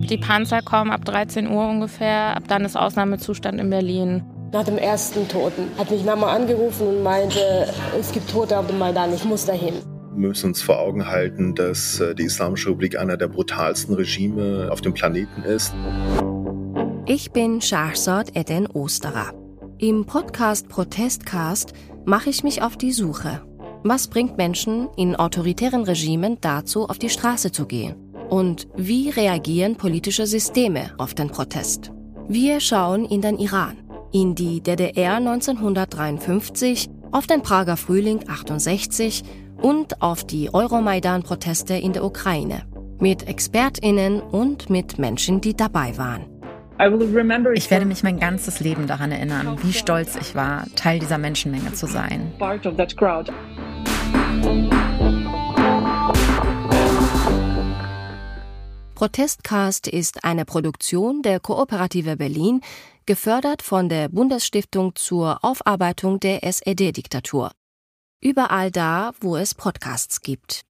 Die Panzer kommen ab 13 Uhr ungefähr. Ab dann ist Ausnahmezustand in Berlin. Nach dem ersten Toten hat mich Mama angerufen und meinte, es gibt Tote auf dem Maidan, ich muss dahin. Wir müssen uns vor Augen halten, dass äh, die Islamische Republik einer der brutalsten Regime auf dem Planeten ist. Ich bin Shahzad Eden Osterer. Im Podcast Protestcast mache ich mich auf die Suche. Was bringt Menschen in autoritären Regimen dazu, auf die Straße zu gehen? Und wie reagieren politische Systeme auf den Protest? Wir schauen in den Iran, in die DDR 1953, auf den Prager Frühling 68 und auf die Euromaidan-Proteste in der Ukraine. Mit ExpertInnen und mit Menschen, die dabei waren. Ich werde mich mein ganzes Leben daran erinnern, wie stolz ich war, Teil dieser Menschenmenge zu sein. Protestcast ist eine Produktion der Kooperative Berlin, gefördert von der Bundesstiftung zur Aufarbeitung der SED-Diktatur. Überall da, wo es Podcasts gibt.